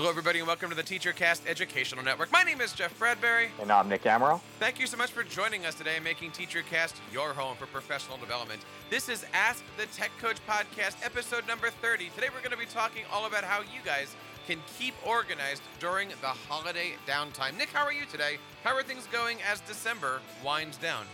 Hello, everybody, and welcome to the TeacherCast Educational Network. My name is Jeff Bradbury. And I'm Nick Amaral. Thank you so much for joining us today, making TeacherCast your home for professional development. This is Ask the Tech Coach podcast, episode number 30. Today, we're going to be talking all about how you guys can keep organized during the holiday downtime. Nick, how are you today? How are things going as December winds down?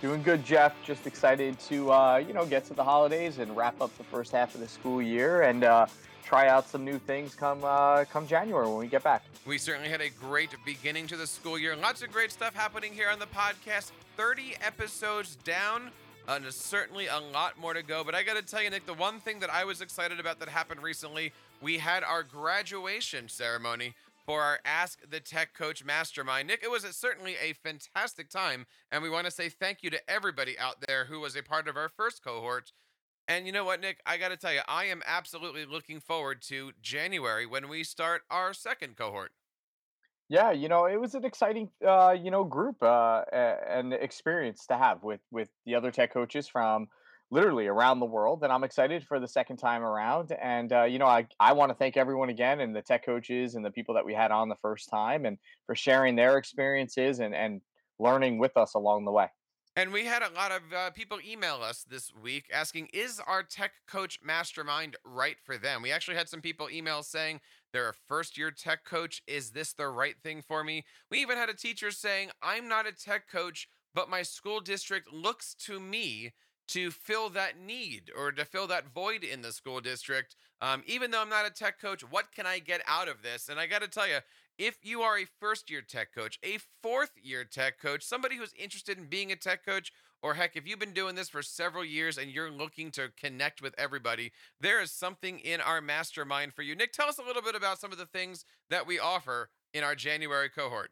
Doing good, Jeff. Just excited to uh, you know get to the holidays and wrap up the first half of the school year and uh, try out some new things come uh, come January when we get back. We certainly had a great beginning to the school year. Lots of great stuff happening here on the podcast. 30 episodes down. and there's certainly a lot more to go. But I got to tell you, Nick, the one thing that I was excited about that happened recently, we had our graduation ceremony for our Ask the Tech Coach Mastermind. Nick, it was certainly a fantastic time. And we want to say thank you to everybody out there who was a part of our first cohort and you know what, Nick? I got to tell you, I am absolutely looking forward to January when we start our second cohort. Yeah, you know, it was an exciting, uh, you know, group uh, and experience to have with with the other tech coaches from literally around the world. And I'm excited for the second time around. And uh, you know, I I want to thank everyone again and the tech coaches and the people that we had on the first time and for sharing their experiences and and learning with us along the way. And we had a lot of uh, people email us this week asking, is our tech coach mastermind right for them? We actually had some people email saying they're a first year tech coach. Is this the right thing for me? We even had a teacher saying, I'm not a tech coach, but my school district looks to me to fill that need or to fill that void in the school district. Um, even though I'm not a tech coach, what can I get out of this? And I got to tell you, if you are a first year tech coach, a fourth year tech coach, somebody who's interested in being a tech coach, or heck, if you've been doing this for several years and you're looking to connect with everybody, there is something in our mastermind for you. Nick, tell us a little bit about some of the things that we offer in our January cohort.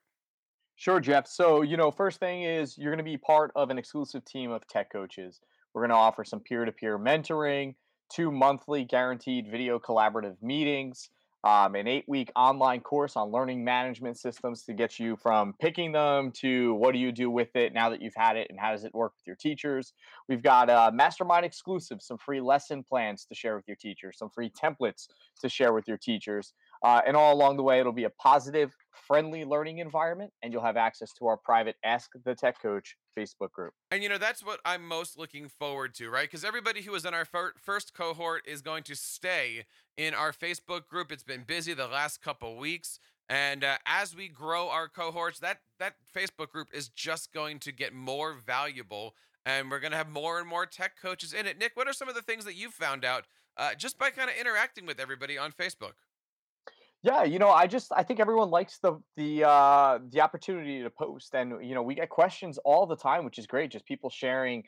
Sure, Jeff. So, you know, first thing is you're going to be part of an exclusive team of tech coaches. We're going to offer some peer to peer mentoring, two monthly guaranteed video collaborative meetings um, an eight week online course on learning management systems to get you from picking them to what do you do with it now that you've had it and how does it work with your teachers. We've got uh, mastermind exclusive, some free lesson plans to share with your teachers, some free templates to share with your teachers. Uh, and all along the way, it'll be a positive, friendly learning environment, and you'll have access to our private Ask the Tech Coach Facebook group. And you know, that's what I'm most looking forward to, right? Because everybody who was in our fir- first cohort is going to stay in our Facebook group. It's been busy the last couple weeks. And uh, as we grow our cohorts, that that Facebook group is just going to get more valuable, and we're going to have more and more tech coaches in it. Nick, what are some of the things that you've found out uh, just by kind of interacting with everybody on Facebook? Yeah, you know, I just I think everyone likes the the uh the opportunity to post and you know, we get questions all the time, which is great. Just people sharing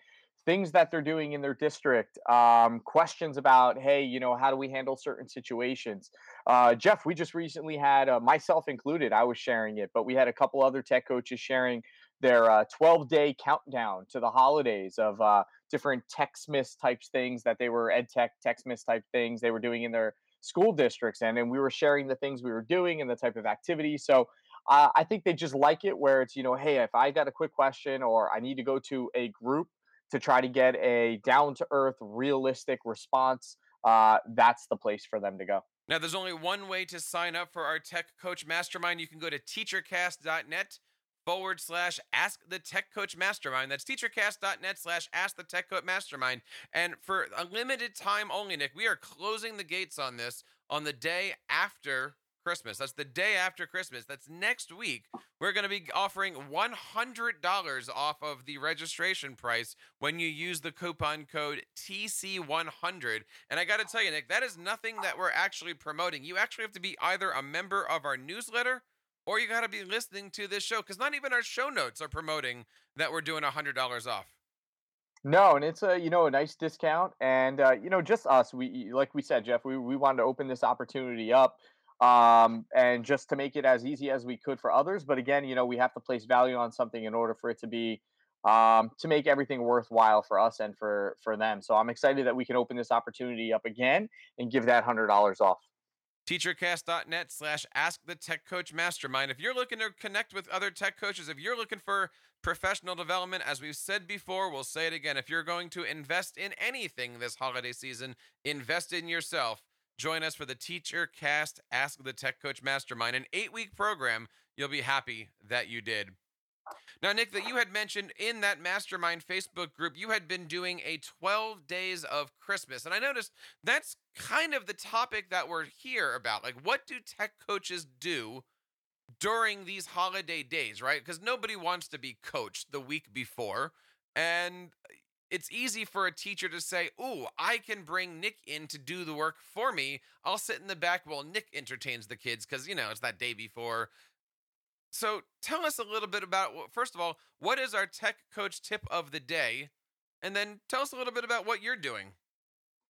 things that they're doing in their district, um, questions about, hey, you know, how do we handle certain situations? Uh, Jeff, we just recently had uh, myself included. I was sharing it, but we had a couple other tech coaches sharing their uh, 12 day countdown to the holidays of uh, different TechSmith types things that they were ed tech, TechSmith type things they were doing in their school districts and and we were sharing the things we were doing and the type of activity so uh, i think they just like it where it's you know hey if i got a quick question or i need to go to a group to try to get a down to earth realistic response uh, that's the place for them to go. Now there's only one way to sign up for our tech coach mastermind. You can go to teachercast.net forward slash ask the tech coach mastermind. That's teachercast.net slash ask the tech coach mastermind. And for a limited time only, Nick, we are closing the gates on this on the day after Christmas. That's the day after Christmas. That's next week. We're going to be offering $100 off of the registration price when you use the coupon code TC100. And I got to tell you, Nick, that is nothing that we're actually promoting. You actually have to be either a member of our newsletter or you got to be listening to this show because not even our show notes are promoting that we're doing a hundred dollars off. No, and it's a you know a nice discount, and uh, you know just us. We like we said, Jeff. We we wanted to open this opportunity up, um, and just to make it as easy as we could for others. But again, you know we have to place value on something in order for it to be um, to make everything worthwhile for us and for for them. So I'm excited that we can open this opportunity up again and give that hundred dollars off teachercast.net slash ask the tech coach mastermind if you're looking to connect with other tech coaches if you're looking for professional development as we've said before we'll say it again if you're going to invest in anything this holiday season invest in yourself Join us for the Teacher Cast Ask the Tech Coach Mastermind, an eight week program. You'll be happy that you did. Now, Nick, that you had mentioned in that mastermind Facebook group, you had been doing a 12 days of Christmas. And I noticed that's kind of the topic that we're here about. Like, what do tech coaches do during these holiday days, right? Because nobody wants to be coached the week before. And it's easy for a teacher to say, Oh, I can bring Nick in to do the work for me. I'll sit in the back while Nick entertains the kids because, you know, it's that day before. So tell us a little bit about, first of all, what is our tech coach tip of the day? And then tell us a little bit about what you're doing.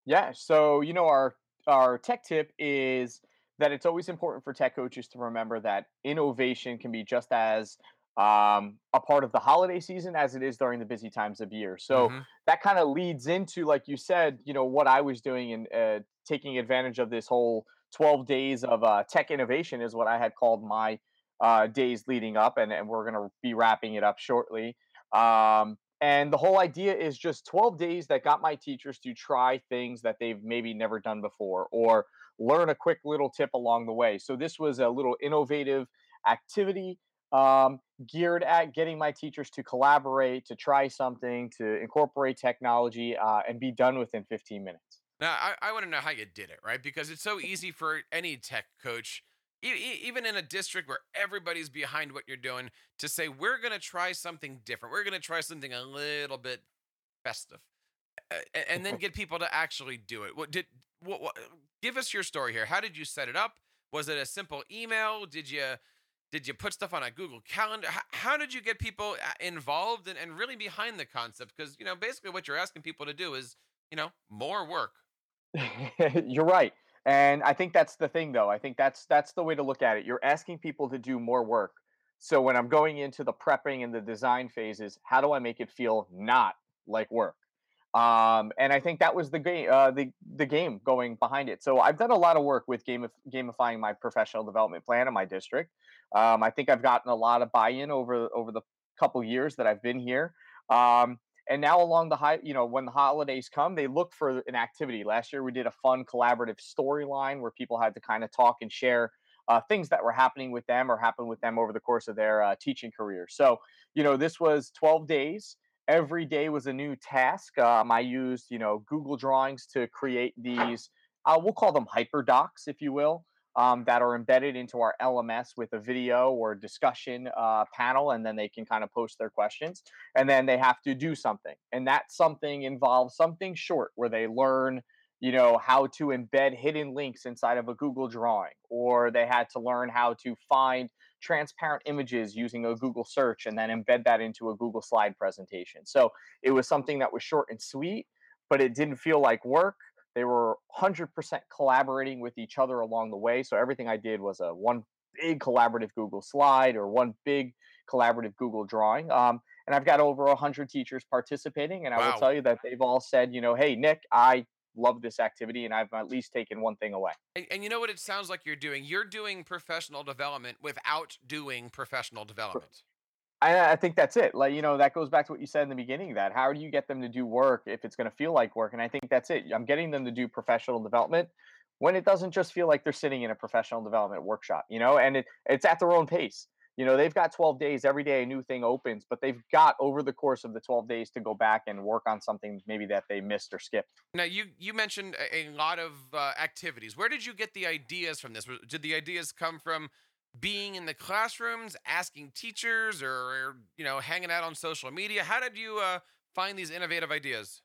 Yeah. So, you know, our, our tech tip is that it's always important for tech coaches to remember that innovation can be just as um, a part of the holiday season as it is during the busy times of year. So mm-hmm. that kind of leads into, like you said, you know, what I was doing and uh, taking advantage of this whole 12 days of uh, tech innovation is what I had called my uh, days leading up, and, and we're going to be wrapping it up shortly. Um, and the whole idea is just 12 days that got my teachers to try things that they've maybe never done before or learn a quick little tip along the way. So this was a little innovative activity um, geared at getting my teachers to collaborate, to try something, to incorporate technology, uh, and be done within 15 minutes. Now, I, I want to know how you did it, right? Because it's so easy for any tech coach even in a district where everybody's behind what you're doing, to say we're going to try something different. We're going to try something a little bit festive, and then get people to actually do it. What did what, what? Give us your story here. How did you set it up? Was it a simple email? Did you did you put stuff on a Google Calendar? How, how did you get people uh, involved and, and really behind the concept? Because you know, basically, what you're asking people to do is you know more work. you're right. And I think that's the thing though. I think that's that's the way to look at it. You're asking people to do more work. So when I'm going into the prepping and the design phases, how do I make it feel not like work? Um, and I think that was the game, uh, the the game going behind it. So I've done a lot of work with game gamifying my professional development plan in my district. Um, I think I've gotten a lot of buy-in over over the couple years that I've been here. Um, and now along the high you know when the holidays come they look for an activity. Last year we did a fun collaborative storyline where people had to kind of talk and share uh, things that were happening with them or happened with them over the course of their uh, teaching career. So you know this was 12 days. Every day was a new task. Um, i used you know google drawings to create these uh, we'll call them hyper docs if you will um, that are embedded into our LMS with a video or discussion uh, panel, and then they can kind of post their questions. And then they have to do something, and that something involves something short where they learn, you know, how to embed hidden links inside of a Google drawing, or they had to learn how to find transparent images using a Google search and then embed that into a Google slide presentation. So it was something that was short and sweet, but it didn't feel like work they were 100% collaborating with each other along the way. So everything I did was a one big collaborative Google slide or one big collaborative Google drawing. Um, and I've got over 100 teachers participating. And I wow. will tell you that they've all said, you know, hey, Nick, I love this activity and I've at least taken one thing away. And, and, you know what it sounds like you're doing? You're doing professional development without doing professional development. I, I think that's it. Like you know, that goes back to what you said in the beginning. That how do you get them to do work if it's going to feel like work? And I think that's it. I'm getting them to do professional development when it doesn't just feel like they're sitting in a professional development workshop. You know, and it, it's at their own pace. You know, they've got 12 days every day a new thing opens, but they've got over the course of the 12 days to go back and work on something maybe that they missed or skipped. Now, you you mentioned a, lot of uh, activities. Where did you get the ideas from this? Did the ideas come from being in the classrooms, asking teachers, or you know, hanging out on social media? How did you uh, find these innovative ideas?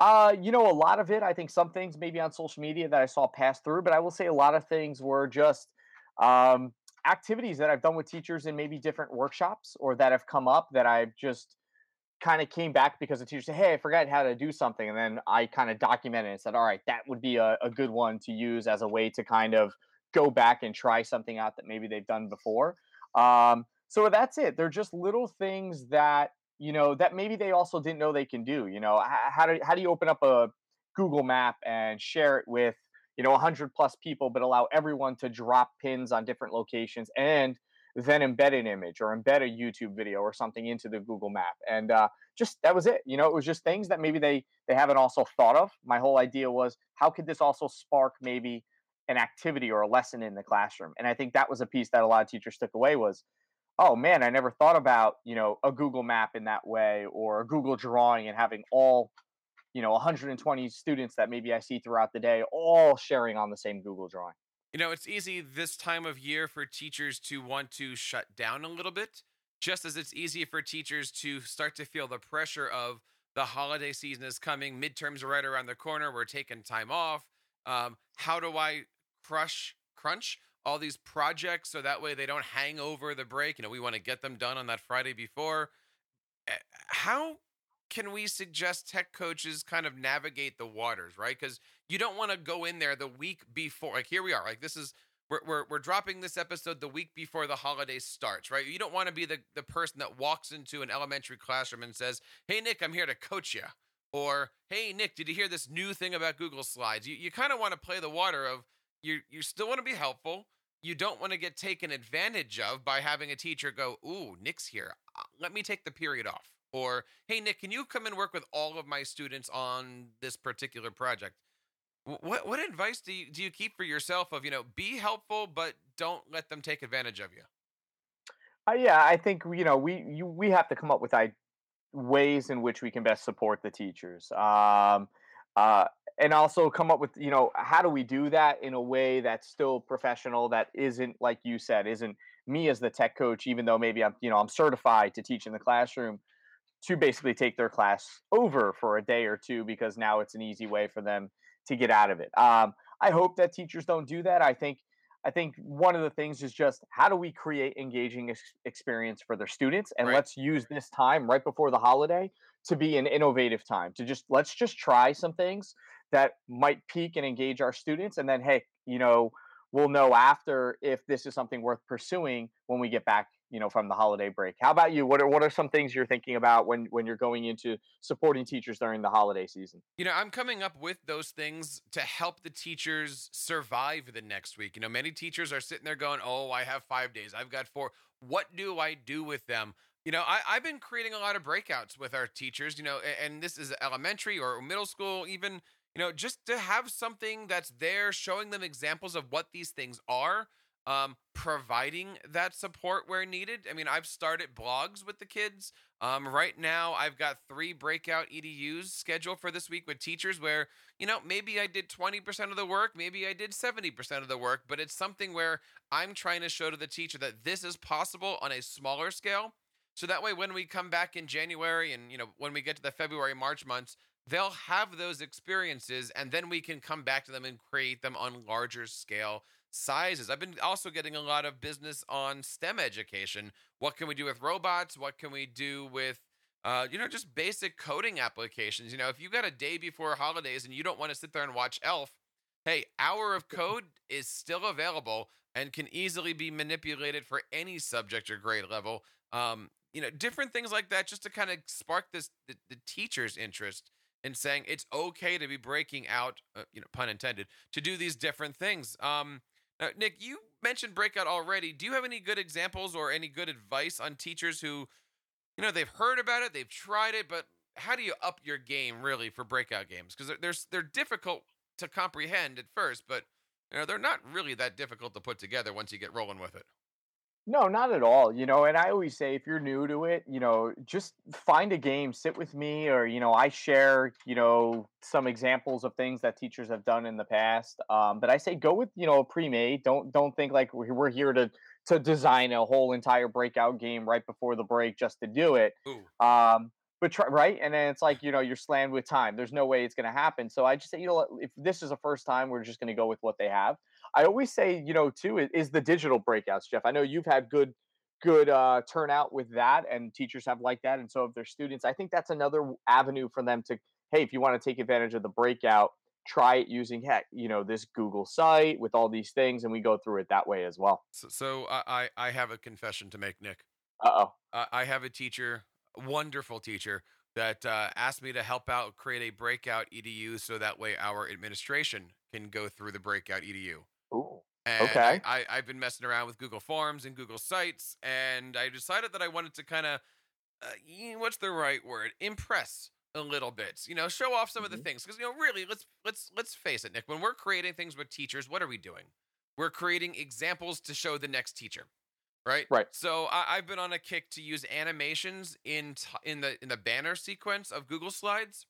Uh, you know, a lot of it. I think some things maybe on social media that I saw pass through, but I will say a lot of things were just um, activities that I've done with teachers in maybe different workshops or that have come up that I've just kind of came back because the teacher said, Hey, I forgot how to do something. And then I kind of documented and said, All right, that would be a, a good one to use as a way to kind of go back and try something out that maybe they've done before. Um, so that's it. They're just little things that you know that maybe they also didn't know they can do. You know, how do how do you open up a Google Map and share it with you know 100 plus people, but allow everyone to drop pins on different locations and then embed an image or embed a YouTube video or something into the Google Map. And uh, just that was it. You know, it was just things that maybe they they haven't also thought of. My whole idea was how could this also spark maybe an activity or a lesson in the classroom? And I think that was a piece that a lot of teachers took away was, oh man, I never thought about you know a Google Map in that way or a Google Drawing and having all you know 120 students that maybe I see throughout the day all sharing on the same Google Drawing. You know, it's easy this time of year for teachers to want to shut down a little bit, just as it's easy for teachers to start to feel the pressure of the holiday season is coming, midterms are right around the corner, we're taking time off. Um, how do I crush crunch all these projects so that way they don't hang over the break? You know, we want to get them done on that Friday before. Eh, how can we suggest tech coaches kind of navigate the waters, right? Because you don't want to go in there the week before. Like here we are. Like this is we're, we're we're dropping this episode the week before the holiday starts, right? You don't want to be the the person that walks into an elementary classroom and says, "Hey Nick, I'm here to coach you," or "Hey Nick, did you hear this new thing about Google Slides?" You you kind of want to play the water of you you still want to be helpful. You don't want to get taken advantage of by having a teacher go, "Ooh, Nick's here. Uh, let me take the period off." Or, hey, Nick, can you come and work with all of my students on this particular project? What what advice do you do you keep for yourself of you know be helpful but don't let them take advantage of you? Uh, yeah, I think you know we you, we have to come up with I, ways in which we can best support the teachers, um, uh, and also come up with you know how do we do that in a way that's still professional that isn't like you said isn't me as the tech coach even though maybe I'm you know I'm certified to teach in the classroom to basically take their class over for a day or two because now it's an easy way for them to get out of it. Um, I hope that teachers don't do that. I think I think one of the things is just how do we create engaging ex- experience for their students, and right. let's use this time right before the holiday to be an innovative time to just let's just try some things that might pique and engage our students, and then hey, you know, we'll know after if this is something worth pursuing when we get back you know from the holiday break. How about you? What are what are some things you're thinking about when when you're going into supporting teachers during the holiday season? You know i'm coming up with those things to help the teachers survive the next week. You know many teachers are sitting there going oh i have five days. I've got four. What do i do with them? You know I, i've been creating a lot of breakouts with our teachers you know and this is elementary or middle school even you know just to have something that's there showing them examples of what these things are um, providing that support where needed. I mean, I've started blogs with the kids. Um, right now, I've got three breakout EDUs scheduled for this week with teachers where, you know, maybe I did 20% of the work, maybe I did 70% of the work, but it's something where I'm trying to show to the teacher that this is possible on a smaller scale. So that way, when we come back in January and, you know, when we get to the February, March months, they'll have those experiences and then we can come back to them and create them on larger scale sizes. I've been also getting a lot of business on STEM education. What can we do with robots? What can we do with uh, you know, just basic coding applications. You know, if you got a day before holidays and you don't want to sit there and watch Elf, hey, Hour of Code is still available and can easily be manipulated for any subject or grade level. Um, you know, different things like that, just to kind of spark this the, the teacher's interest in saying it's okay to be breaking out, uh, you know, pun intended, to do these different things. Um, uh, Nick, you mentioned breakout already. Do you have any good examples or any good advice on teachers who, you know, they've heard about it, they've tried it, but how do you up your game really for breakout games? Because they're, they're difficult to comprehend at first, but you know they're not really that difficult to put together once you get rolling with it. No, not at all. You know, and I always say if you're new to it, you know, just find a game, sit with me, or, you know, I share, you know, some examples of things that teachers have done in the past. Um, but I say go with, you know, a pre-made. Don't don't think like we're, we're here to to design a whole entire breakout game right before the break just to do it. Ooh. Um, but try right, and then it's like you know you're slammed with time. There's no way it's going to happen. So I just say, you know, if this is a first time, we're just going to go with what they have. I always say, you know, too, is, the digital breakouts, Jeff. I know you've had good good uh, turnout with that, and teachers have liked that, and so have their students. I think that's another avenue for them to, hey, if you want to take advantage of the breakout, try it using heck, you know, this Google site with all these things, and we go through it that way as well. So, so I I have a confession to make, Nick. Uh oh. I have a teacher, wonderful teacher, that uh, asked me to help out create a breakout EDU so that way our administration can go through the breakout EDU. Ooh. And Okay. I, I, I've been messing around with Google Forms and Google Sites, and I decided that I wanted to kind of, uh, what's the right word? Impress a little bit. You know, show off some of the Mhm. things because you know, really, let's let's let's face it, Nick. When we're creating things with teachers, what are we doing? We're creating examples to show the next teacher, right? Right. So I, I've been on a kick to use animations in t- in the in the banner sequence of Google Slides,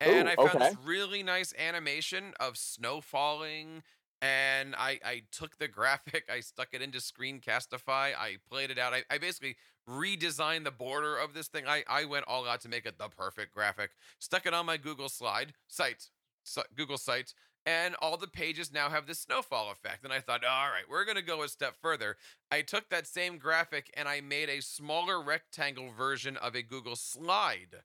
and Ooh, I found okay. this really nice animation of snow falling. And I, I took the graphic, I stuck it into Screencastify, I played it out. I, I basically redesigned the border of this thing. I, I went all out to make it the perfect graphic. Stuck it on my Google slide site, si- Google site, and all the pages now have this snowfall effect. And I thought, all right, we're gonna go a step further. I took that same graphic and I made a smaller rectangle version of a Google slide.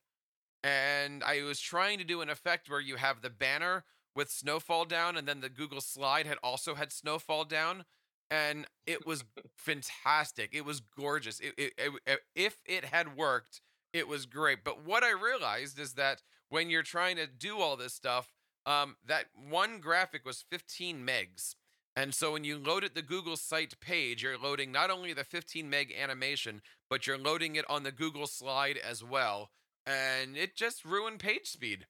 And I was trying to do an effect where you have the banner with snowfall down, and then the Google slide had also had snowfall down. And it was fantastic. It was gorgeous. It, it, it- if it had worked, it was great. But what I realized is that when you're trying to do all this stuff, um, that one graphic was 15 megs. And so when you load it the Google site page, you're loading not only the 15 meg animation, but you're loading it on the Google slide as well. And it just ruined page speed.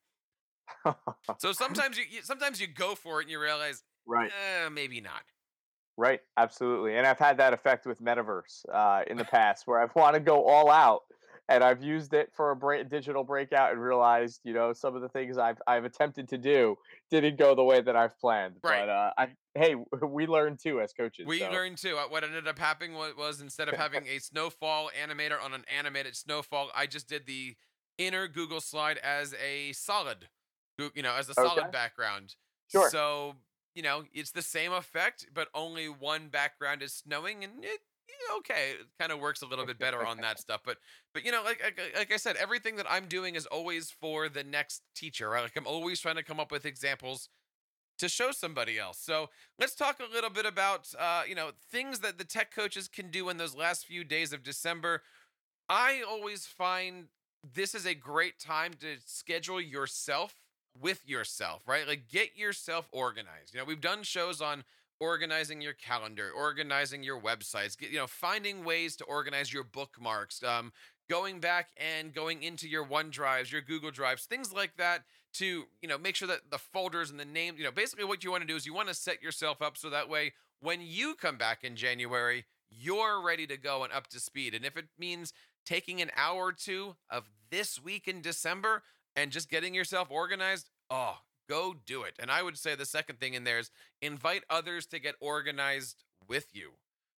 So sometimes you, sometimes you go for it and you realize, right. eh, maybe not. Right, absolutely. And I've had that effect with Metaverse uh, in the past where I've wanted to go all out and I've used it for a break, digital breakout and realized, you know, some of the things I've I've attempted to do didn't go the way that I've planned. Right. But uh, I, hey, we learn too as coaches. We so. learned too. uh, What ended up happening was instead of having a snowfall animator on an animated snowfall, I just did the inner Google slide as a solid, Goo- you know, as a solid Okay. background. Sure. So you know, it's the same effect, but only one background is snowing, and it okay, it kind of works a little bit better on that stuff. But but you know, like, like like I said, everything that I'm doing is always for the next teacher. Right? Like I'm always trying to come up with examples to show somebody else. So let's talk a little bit about uh, you know things that the tech coaches can do in those last few days of December. I always find this is a great time to schedule yourself with yourself, right? Like get yourself organized. You know, we've done shows on organizing your calendar, organizing your websites, get, you know, finding ways to organize your bookmarks, um, going back and going into your OneDrives, your Google Drives, things like that to, you know, make sure that the folders and the names, you know, basically what you want to do is you want to set yourself up so that way when you come back in January, you're ready to go and up to speed. And if it means taking an hour or two of this week in December and just getting yourself organized, oh, go do it. And I would say the second thing in there is invite others to get organized with you.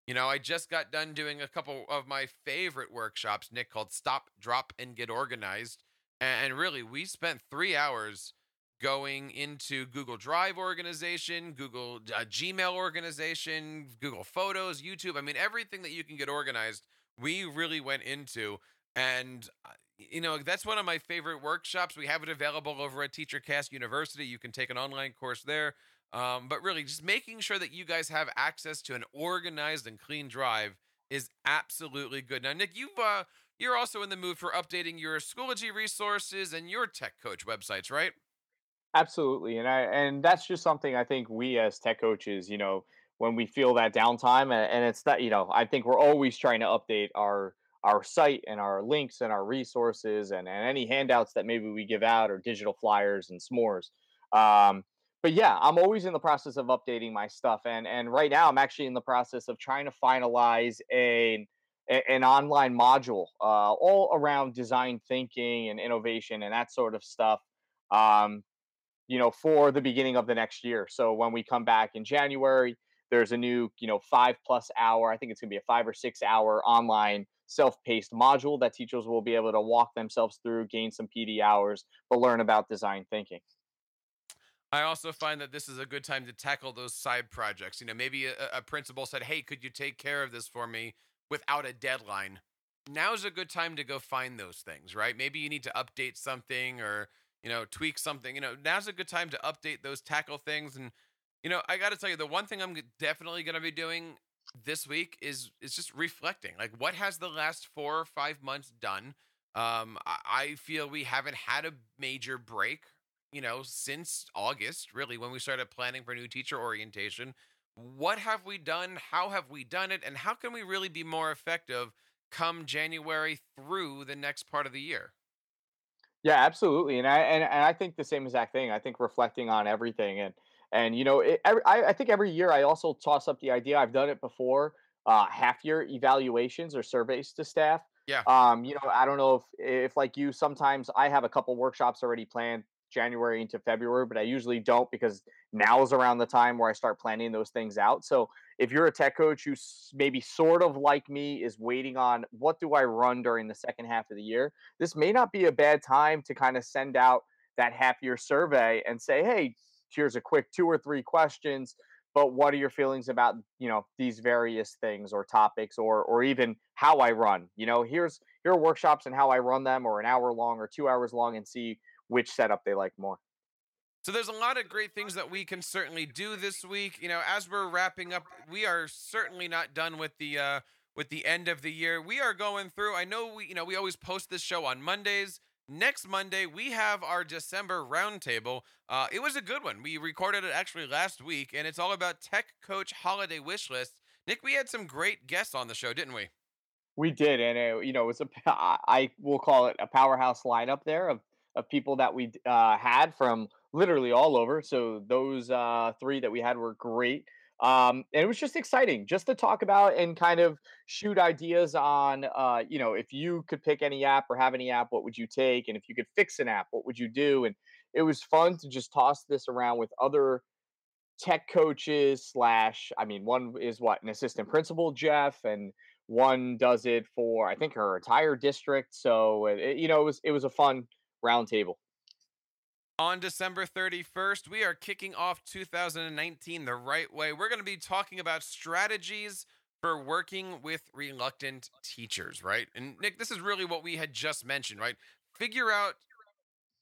You know, I just got done doing a couple of my favorite workshops, Nick, called Stop, Drop, and Get Organized. And really, we spent three hours going into Google Drive organization, Google uh, Gmail organization, Google Photos, YouTube. I mean, everything that you can get organized, we really went into. And, uh, you know, that's one of my favorite workshops. We have it available over at TeacherCast University. You can take an online course there. Um, but really, just making sure that you guys have access to an organized and clean drive is absolutely good. Now, Nick, you've uh, you're also in the mood for updating your Schoology resources and your Tech Coach websites, right? Absolutely, and I and that's just something I think we as tech coaches, you know, when we feel that downtime, and, and it's that you know, I think we're always trying to update our our site and our links and our resources and, and any handouts that maybe we give out or digital flyers and s'mores. Um, but yeah, I'm always in the process of updating my stuff, and and right now I'm actually in the process of trying to finalize a an online module uh, all around design thinking and innovation and that sort of stuff. Um, you know, for the beginning of the next year. So when we come back in January, there's a new, you know, five plus hour, I think it's going to be a five or six hour online self paced module that teachers will be able to walk themselves through, gain some PD hours, but learn about design thinking. I also find that this is a good time to tackle those side projects. You know, maybe a, a principal said, "Hey, could you take care of this for me without a deadline?" Now's a good time to go find those things, right? Maybe you need to update something or you know tweak something. You know, now's a good time to update those tackle things. And you know, I got to tell you, the one thing I'm definitely going to be doing this week is is just reflecting. Like, what has the last four or five months done? Um, I, I feel we haven't had a major break you know, since August, really, when we started planning for new teacher orientation. What have we done? How have we done it? And how can we really be more effective come January through the next part of the year? Yeah, absolutely, and I and, and I think the same exact thing. I think reflecting on everything and and you know, it, I, I think every year I also toss up the idea. I've done it before. Uh, half year evaluations or surveys to staff. Yeah. Um, you know, I don't know if if like you, sometimes I have a couple workshops already planned January into February, but I usually don't because now is around the time where I start planning those things out. So if you're a tech coach who maybe sort of like me is waiting on what do I run during the second half of the year, this may not be a bad time to kind of send out that half year survey and say, hey, here's a quick two or three questions but what are your feelings about you know these various things or topics or or even how i run you know? Here's here are workshops and how i run them or an hour long or two hours long and see which setup they like more. So there's a lot of great things that we can certainly do this week you know as we're wrapping up we are certainly not done with the uh with the end of the year. We are going through i know we you know we always post this show on mondays next Monday, we have our December roundtable. Uh, it was a good one. We recorded it actually last week, and it's all about Tech Coach Holiday Wish List. Nick, we had some great guests on the show, didn't we? We did, and it, you know, it was a I will call it a powerhouse lineup there of of people that we uh, had from literally all over. So those uh, three that we had were great. Um, and it was just exciting just to talk about and kind of shoot ideas on, uh, you know, if you could pick any app or have any app, what would you take? And if you could fix an app, what would you do? And it was fun to just toss this around with other tech coaches slash i mean one is what an assistant principal jeff and one does it for i think her entire district so it, you know it was it was a fun roundtable on December 31st, we are kicking off 2019 the right way. We're going to be talking about strategies for working with reluctant teachers, right? And Nick, this is really what we had just mentioned, right? Figure out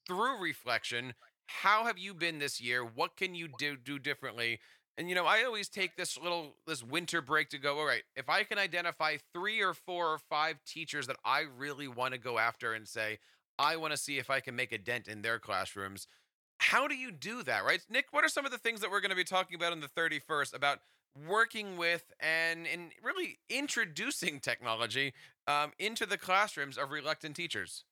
through reflection how have you been this year? What can you do do differently? And you know, I always take this little this winter break to go, all right, if I can identify 3 or 4 or 5 teachers that I really want to go after and say, I want to see if I can make a dent in their classrooms. How do you do that, right? Nick, what are some of the things that we're going to be talking about on the 31st about working with and, and really introducing technology um, into the classrooms of reluctant teachers?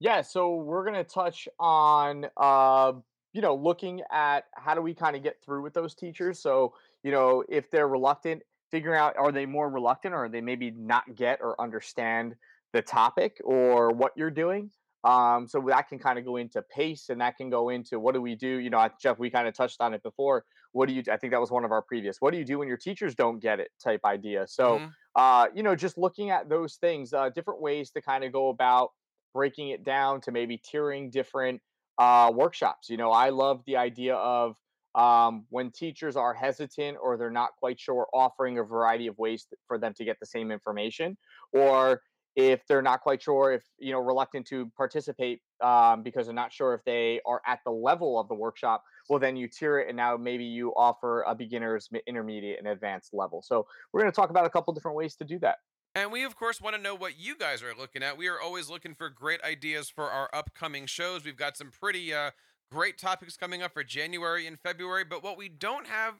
Yeah, so we're going to touch on, uh, you know, looking at how do we kind of get through with those teachers. So, you know, if they're reluctant, figuring out are they more reluctant or are they maybe not get or understand the topic or what you're doing. Um, so that can kind of go into pace and that can go into what do we do? You know, Jeff, we kind of touched on it before. What do you, I think that was one of our previous, what do you do when your teachers don't get it type idea? So, mm-hmm. uh, you know, just looking at those things, uh, different ways to kind of go about breaking it down to maybe tiering different uh, workshops. You know, I love the idea of um, when teachers are hesitant or they're not quite sure, offering a variety of ways for them to get the same information, or if they're not quite sure if you know reluctant to participate um, because they're not sure if they are at the level of the workshop well then you tier it and now maybe you offer a beginner's intermediate and advanced level so we're going to talk about a couple different ways to do that and we, of course, want to know what you guys are looking at. We are always looking for great ideas for our upcoming shows. We've got some pretty uh, great topics coming up for January and February, but what we don't have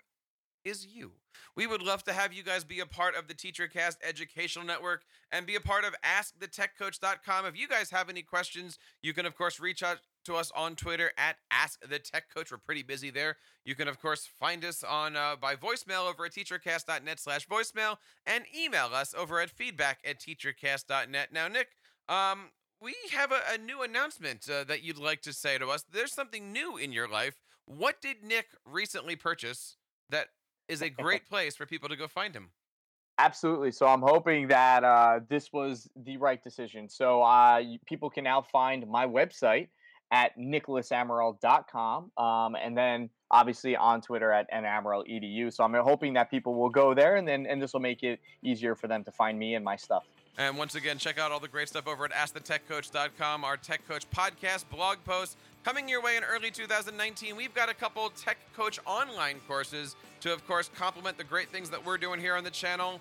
is you. We would love to have you guys be a part of the TeacherCast Educational Network and be a part of AskTheTechCoach.com. If you guys have any questions, you can, of course, reach out to us on Twitter at AskTheTechCoach. We're pretty busy there. You can, of course, find us on uh, by voicemail over at teachercast.net slash voicemail and email us over at feedback at teachercast.net. Now, Nick, um, we have a, a new announcement uh, that you'd like to say to us. There's something new in your life. What did Nick recently purchase that is a great place for people to go find him. Absolutely. So I'm hoping that uh, this was the right decision. So uh, people can now find my website at nicholasamaral.com um, and then obviously on Twitter at edu. So I'm hoping that people will go there and then and this will make it easier for them to find me and my stuff. And once again, check out all the great stuff over at AskTheTechCoach.com, our Tech Coach podcast, blog posts, Coming your way in early 2019, we've got a couple Tech Coach online courses to, of course, complement the great things that we're doing here on the channel.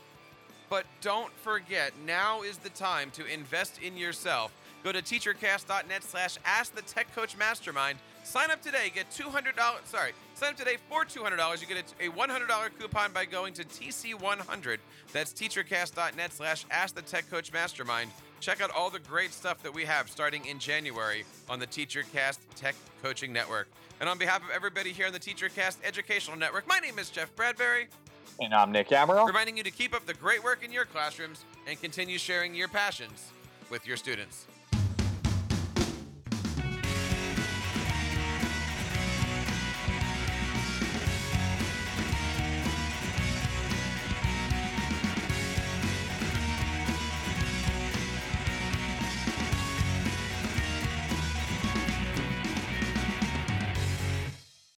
But don't forget, now is the time to invest in yourself. Go to teachercast.net slash ask the tech coach mastermind. Sign up today, get $200. Sorry, sign up today for $200. You get a $100 coupon by going to TC100. That's teachercast.net slash ask the tech coach mastermind. Check out all the great stuff that we have starting in January on the TeacherCast Tech Coaching Network. And on behalf of everybody here on the TeacherCast Educational Network, my name is Jeff Bradbury. And I'm Nick Amaral. Reminding you to keep up the great work in your classrooms and continue sharing your passions with your students.